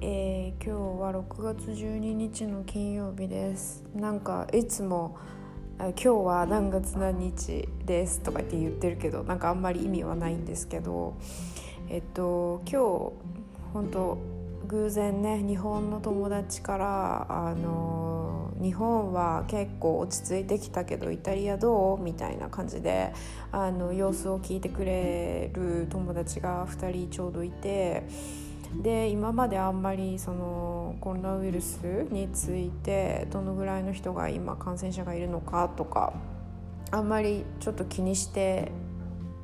えー、今日は6月12日の金曜日ですなんかいつも今日は何月何日ですとかって言ってるけどなんかあんまり意味はないんですけどえっと今日本当偶然ね日本の友達からあの日本は結構落ち着いてきたけどイタリアどうみたいな感じであの様子を聞いてくれる友達が2人ちょうどいて。で今まであんまりそのコロナウイルスについてどのぐらいの人が今感染者がいるのかとかあんまりちょっと気にして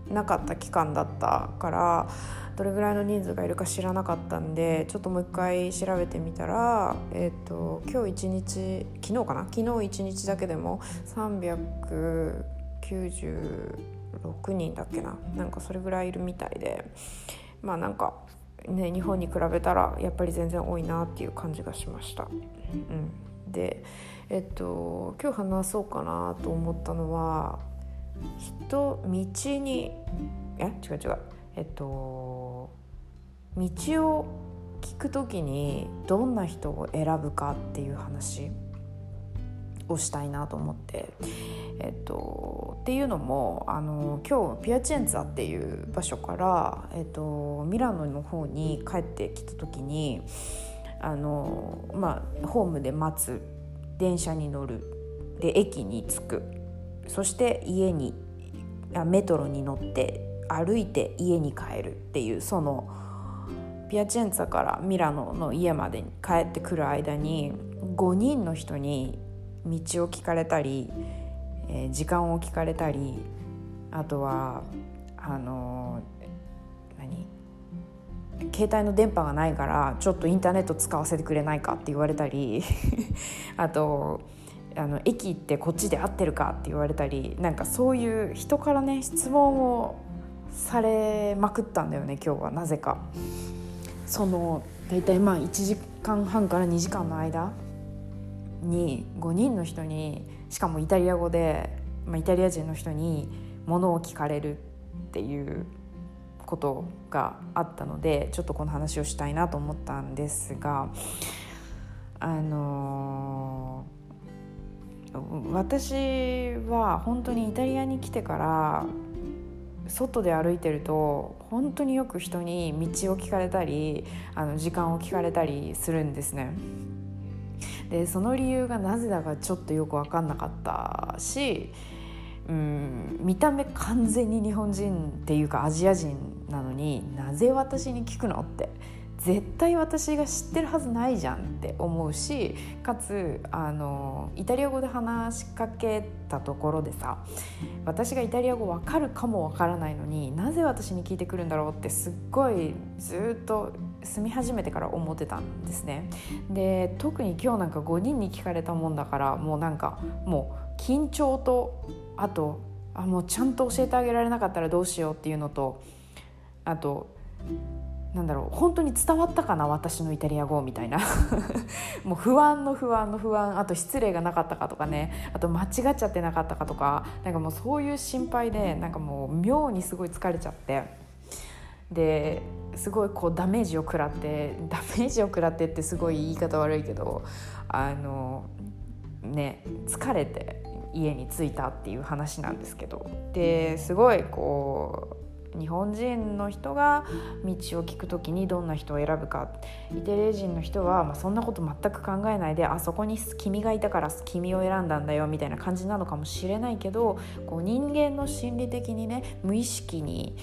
なかった期間だったからどれぐらいの人数がいるか知らなかったんでちょっともう一回調べてみたら、えーと、今日一日昨日かな？昨日一日だけでも396人だっけな？なんかそれぐらいいるみたいでまあなんかね、日本に比べたらやっぱり全然多いなっていう感じがしました。うん、で、えっと、今日話そうかなと思ったのは人道にえ？違う違う。えっと道を聞く時にどんな人を選ぶかっていう話。をしたいなと思って。えっと、っていうのもあの今日ピアチェンツァっていう場所から、えっと、ミラノの方に帰ってきた時にあの、まあ、ホームで待つ電車に乗るで駅に着くそして家にあメトロに乗って歩いて家に帰るっていうそのピアチェンツァからミラノの家まで帰ってくる間に5人の人に道を聞かれたりえー、時間を聞かれたりあとはあの何携帯の電波がないからちょっとインターネット使わせてくれないかって言われたり あとあの駅ってこっちで合ってるかって言われたりなんかそういう人からね質問をされまくったんだよね今日はなぜか。その大体まあ1時間半から2時間の間に5人の人にしかもイタリア語で、まあ、イタリア人の人にものを聞かれるっていうことがあったのでちょっとこの話をしたいなと思ったんですがあのー、私は本当にイタリアに来てから外で歩いてると本当によく人に道を聞かれたりあの時間を聞かれたりするんですね。でその理由がなぜだかちょっとよく分かんなかったし、うん、見た目完全に日本人っていうかアジア人なのになぜ私に聞くのって絶対私が知ってるはずないじゃんって思うしかつあのイタリア語で話しかけたところでさ私がイタリア語わかるかもわからないのになぜ私に聞いてくるんだろうってすっごいずっと住み始めてから思ってたんですね。で特に今日なんか5人に聞かれたもんだからもうなんかもう緊張とあとあもうちゃんと教えてあげられなかったらどうしようっていうのとあとなんだろう本当に伝わったかな私のイタリア語みたいな。もう不安の不安の不安あと失礼がなかったかとかね。あと間違っちゃってなかったかとかなんかもうそういう心配でなんかもう妙にすごい疲れちゃって。ですごいこうダメージを食らってダメージを食らってってすごい言い方悪いけどあのね疲れて家に着いたっていう話なんですけど。ですごいこう日本人の人が道を聞く時にどんな人を選ぶかイタリア人の人は、まあ、そんなこと全く考えないであそこに君がいたから君を選んだんだよみたいな感じなのかもしれないけどこう人間の心理的にね無意識に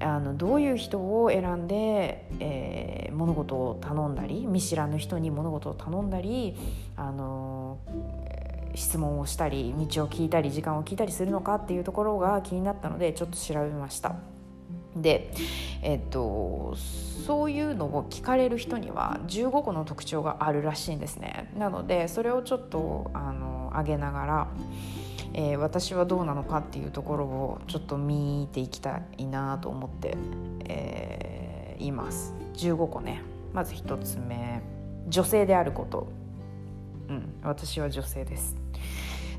あのどういう人を選んで、えー、物事を頼んだり見知らぬ人に物事を頼んだりあの質問をしたり道を聞いたり時間を聞いたりするのかっていうところが気になったのでちょっと調べました。で、えっと、そういうのを聞かれる人には15個の特徴があるらしいんですね。なのでそれをちょっとあの上げながら、えー、私はどうなのかっていうところをちょっと見ていきたいなと思って、えー、います。15個ね。まず1つ目。女性であること。うん。私は女性です。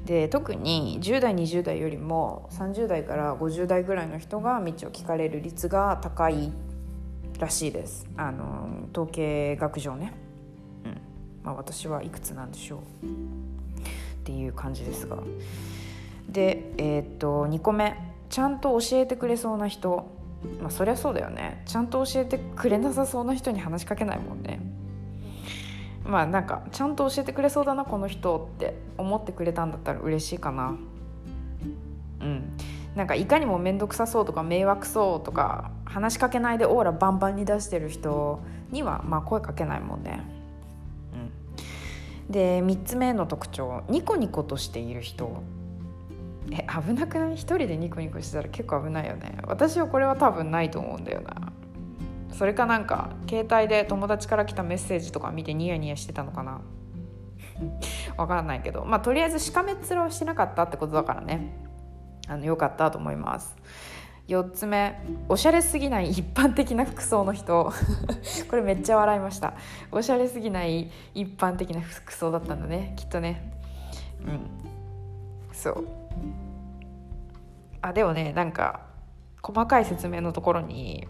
で特に10代20代よりも30代から50代ぐらいの人が道を聞かれる率が高いらしいです。あの統計学上ね、うん。まあ、私はいくつなんでしょう。っていう感じですが。でえー、っと2個目ちゃんと教えてくれそうな人。まあそりゃそうだよね。ちゃんと教えてくれなさそうな人に話しかけないもんね。まあなんかちゃんと教えてくれそうだなこの人って思ってくれたんだったら嬉しいかな。うん。なんかいかにも面倒くさそうとか迷惑そうとか話しかけないでオーラバンバンに出してる人にはまあ声かけないもんね。うん、で3つ目の特徴。ニコニコとしている人。え危なくない？一人でニコニコしてたら結構危ないよね。私はこれは多分ないと思うんだよな。それかなんか携帯で友達から来たメッセージとか見てニヤニヤしてたのかな。わからないけど。まあとりあえずしかめっ面をしてなかったってことだからね。あの良かったと思います。4つ目おしゃれすぎない一般的な服装の人。これめっちゃ笑いました。おしゃれすぎない一般的な服装だったんだね。きっとね。うん。そう。あでもねなんか細かい説明のところに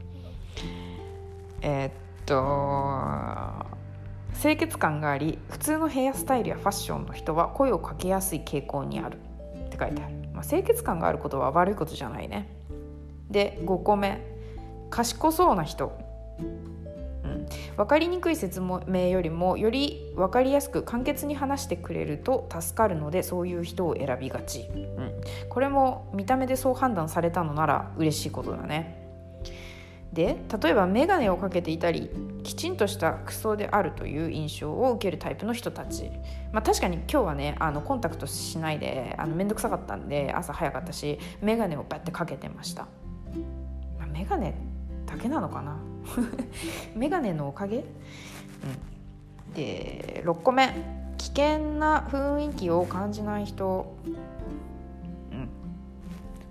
えー、っと清潔感があり普通のヘアスタイルやファッションの人は声をかけやすい傾向にある。って書いてある、まあ、清潔感があることは悪いことじゃないね。で5個目。賢そうな人、分かりにくい説明よりもより分かりやすく簡潔に話してくれると助かるのでそういう人を選びがち、うん、これも見た目でそう判断されたのなら嬉しいことだね。で例えば眼鏡をかけていたりきちんとした服装であるという印象を受けるタイプの人たち、まあ、確かに今日はねあのコンタクトしないであの面倒くさかったんで朝早かったし眼鏡をバッてかけてました、まあ、眼鏡だけなのかな？眼鏡のおかげ、うん、で6個目危険な雰囲気を感じない人。うん。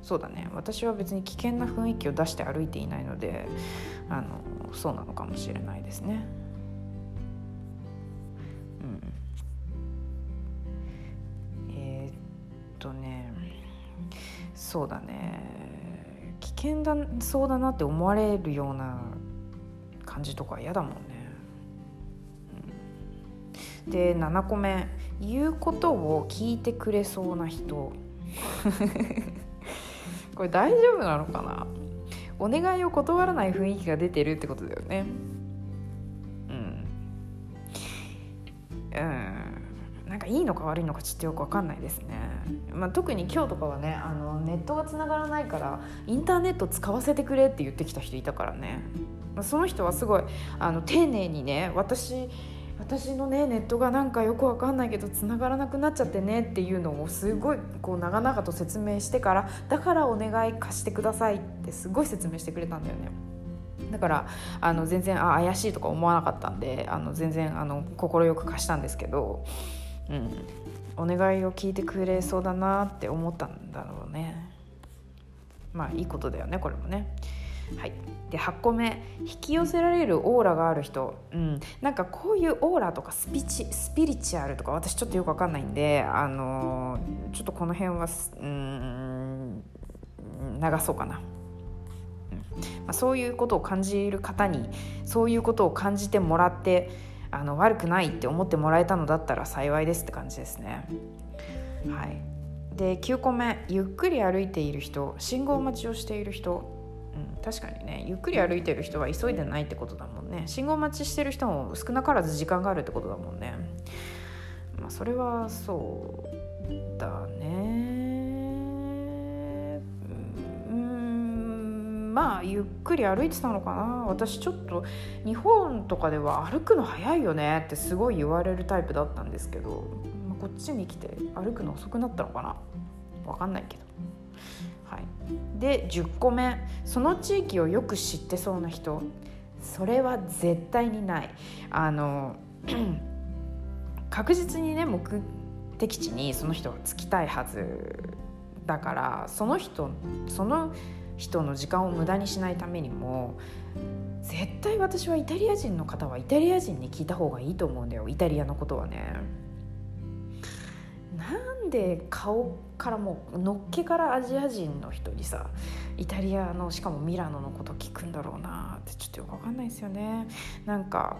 そうだね。私は別に危険な雰囲気を出して歩いていないのであのそうなのかもしれないですね。うん、えー、っとね。そうだね。危険だそうだなって思われるような感じとか嫌だもんね。うん、で7個目。言うことを聞いてくれそうな人。これ大丈夫なのかな？お願いを断らない雰囲気が出てるってことだよね。うん。うん。なんかいいのか悪いのかちょっとよく分かんないですね、まあ、特に今日とかはねあのネットがつながらないからインターネット使わせてくれって言ってきた人いたからね。その人はすごいあの丁寧にね私私のねネットがなんかよくわかんないけど繋がらなくなっちゃってねっていうのをすごいこう長々と説明してからだからお願い貸してくださいってすごい説明してくれたんだよね。だからあの全然あ怪しいとか思わなかったんであの全然快く貸したんですけど、うん、お願いを聞いてくれそうだなって思ったんだろうねまあいいことだよねこれもね。はい、で8個目。引き寄せられるオーラがある人、うん、なんかこういうオーラとかスピチスピリチュアルとか私ちょっとよく分かんないんで、あのー、ちょっとこの辺はうん流そうかな。まあ、そういうことを感じる方にそういうことを感じてもらってあの悪くないって思ってもらえたのだったら幸いですって感じですね。はい、で9個目。ゆっくり歩いている人。信号待ちをしている人。確かにねゆっくり歩いてる人は急いでないってことだもんね。信号待ちしてる人も少なからず時間があるってことだもんね。まあそれはそうだね。うんまあゆっくり歩いてたのかな。私ちょっと日本とかでは歩くの早いよねってすごい言われるタイプだったんですけど、まあ、こっちに来て歩くの遅くなったのかな。分かんないけど、で10個目その地域をよく知ってそうな人。それは絶対にない。あの 確実にね目的地にその人は着きたいはずだからその人その人の時間を無駄にしないためにも絶対私はイタリア人の方はイタリア人に聞いた方がいいと思うんだよ。イタリアのことはね。なんなんで顔からもうのっけからアジア人の人にさイタリアのしかもミラノのこと聞くんだろうなってちょっとよく分かんないですよね。なんか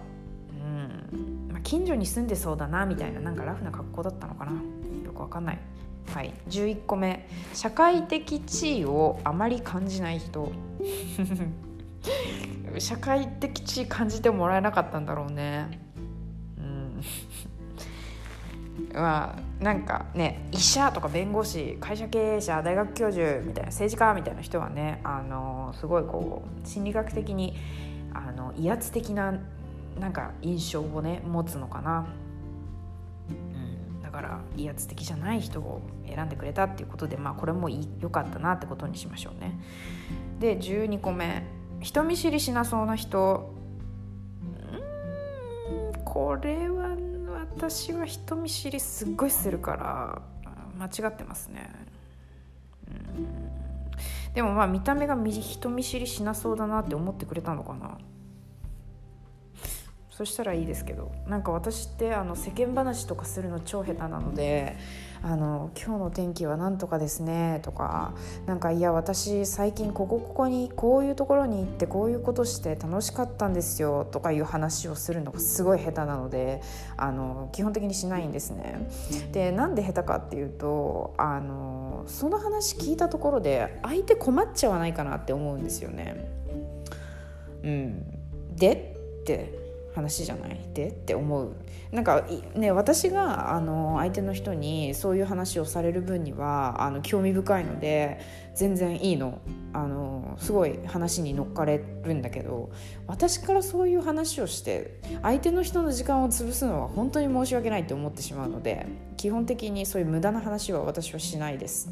うんまあ、近所に住んでそうだなみたいななんかラフな格好だったのかな。よくわかんない。はい。11個目。社会的地位をあまり感じない人。社会的地位感じてもらえなかったんだろうね。まあなんかね医者とか弁護士会社経営者大学教授みたいな政治家みたいな人はねあのすごいこう心理学的にあの威圧的ななんか印象をね持つのかな、うん、だから威圧的じゃない人を選んでくれたっていうことでまあこれも良かったなってことにしましょうね。で12個目。人見知りしなそうな人。うんこれはね私は人見知りすっごいするから間違ってますね。うん。でもまあ見た目が人見知りしなそうだなって思ってくれたのかな。そしたらいいですけどなんか私ってあの世間話とかするの超下手なので「あの今日の天気はなんとかですね」とか「なんかいや私最近ここここにこういうところに行ってこういうことして楽しかったんですよ」とかいう話をするのがすごい下手なのであの基本的にしないんですね。でなんで下手かっていうとあのその話聞いたところで相手困っちゃわないかなって思うんですよね。うん、でって話じゃないでって思う。なんかね私があの相手の人にそういう話をされる分にはあの興味深いので全然いいの。あのすごい話に乗っかれるんだけど私からそういう話をして相手の人の時間を潰すのは本当に申し訳ないって思ってしまうので基本的にそういう無駄な話は私はしないです。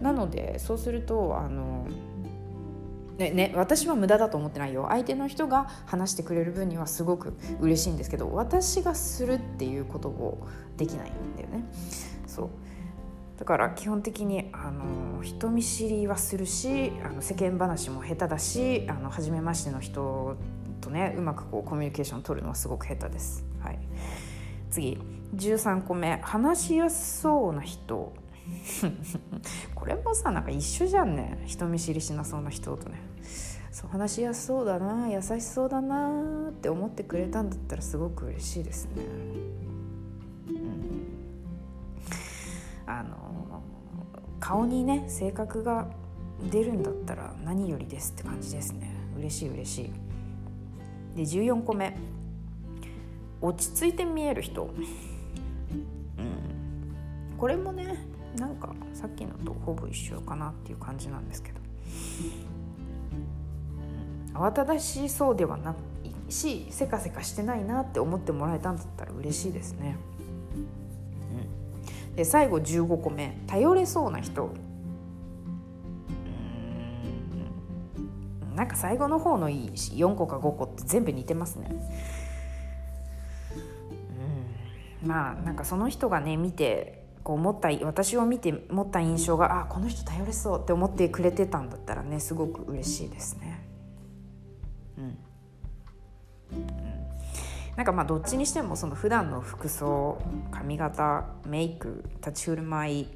なのでそうするとあのねね、私は無駄だと思ってないよ。相手の人が話してくれる分にはすごく嬉しいんですけど私がするっていうことをできないんだよね。そう。だから基本的にあの人見知りはするしあの世間話も下手だしあの初めましての人とねうまくこうコミュニケーション取るのはすごく下手です、はい、次。13個目。話しやすそうな人。これもさなんか一緒じゃんね。人見知りしなそうな人とね。そう話しやすそうだな優しそうだなって思ってくれたんだったらすごく嬉しいですね。うん、あの顔にね性格が出るんだったら何よりですって感じですね嬉しい嬉しい。で14個目落ち着いて見える人。うん、これもねなんかさっきのとほぼ一緒かなっていう感じなんですけど、慌ただしそうではないしせかせかしてないなって思ってもらえたんだったら嬉しいですね。うん、で最後15個目頼れそうな人なんか最後の方の4個か5個って全部似てますね。うん、まあなんかその人がね見てこう思った私を見て持った印象があこの人頼れそうって思ってくれてたんだったらねすごく嬉しいですね。なんかまあどっちにしてもその普段の服装髪型メイク立ち振る舞い、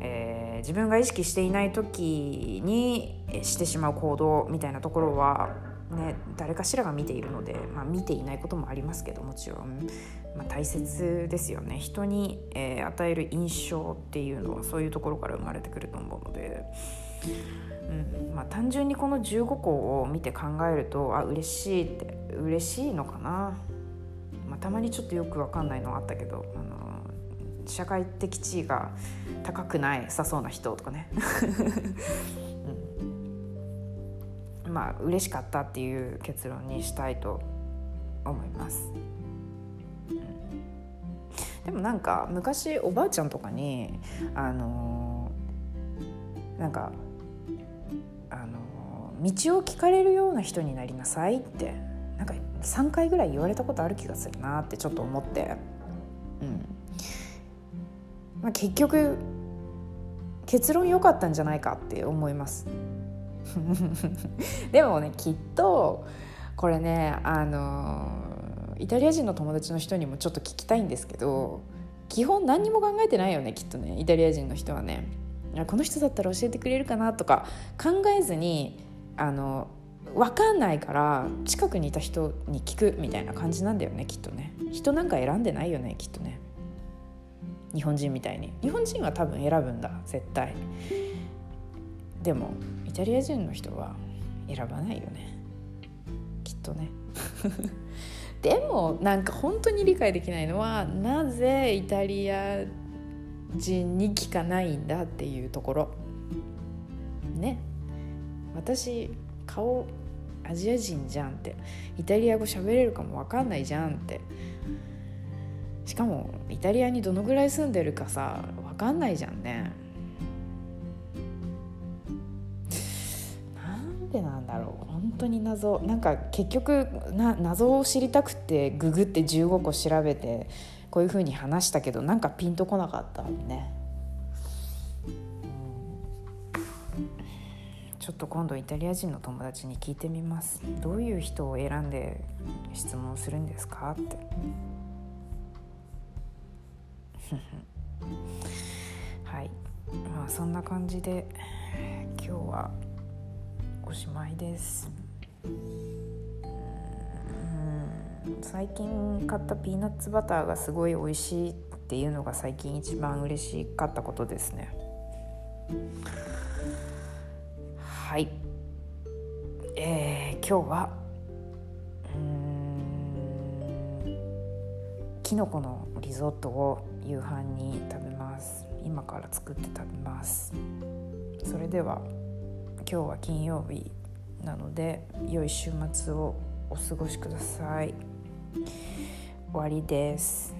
えー、自分が意識していない時にしてしまう行動みたいなところはね、誰かしらが見ているので、まあ、見ていないこともありますけどもちろん、まあ、大切ですよね。人に、えー、与える印象っていうのはそういうところから生まれてくると思うので、うん。まあ、単純にこの15個を見て考えるとあ嬉しいって嬉しいのかな、まあ、たまにちょっとよく分かんないのはあったけどあの社会的地位が高くないさそうな人とかね。うん。まあ嬉しかったっていう結論にしたいと思います。でもなんか昔おばあちゃんとかにあのなんか道を聞かれるような人になりなさいってなんか3回ぐらい言われたことある気がするなってちょっと思って、うん。まあ、結局結論良かったんじゃないかって思います。でもねきっとこれねあのイタリア人の友達の人にもちょっと聞きたいんですけど基本何にも考えてないよねきっとねイタリア人の人はねこの人だったら教えてくれるかなとか考えずにあの分かんないから近くにいた人に聞くみたいな感じなんだよねきっとね。人なんか選んでないよねきっとね。日本人みたいに。日本人は多分選ぶんだ絶対。でもイタリア人の人は選ばないよね。きっとね。でもなんか本当に理解できないのはなぜイタリア人に聞かないんだっていうところ。ね。私顔アジア人じゃんってイタリア語喋れるかも分かんないじゃんって。しかもイタリアにどのぐらい住んでるかさ分かんないじゃんね。なんでなんだろう本当に謎。なんか結局な謎を知りたくてググって15個調べてこういうふうに話したけどなんかピンとこなかったね、ちょっと今度イタリア人の友達に聞いてみます。どういう人を選んで質問するんですか？って。はい。まあそんな感じで今日はおしまいです。最近買ったピーナッツバターがすごい美味しいっていうのが最近一番嬉しかったことですね。はい。えー、今日はきのこのリゾットを夕飯に食べます。今から作って食べます。それでは今日は金曜日なので良い週末をお過ごしください。終わりです。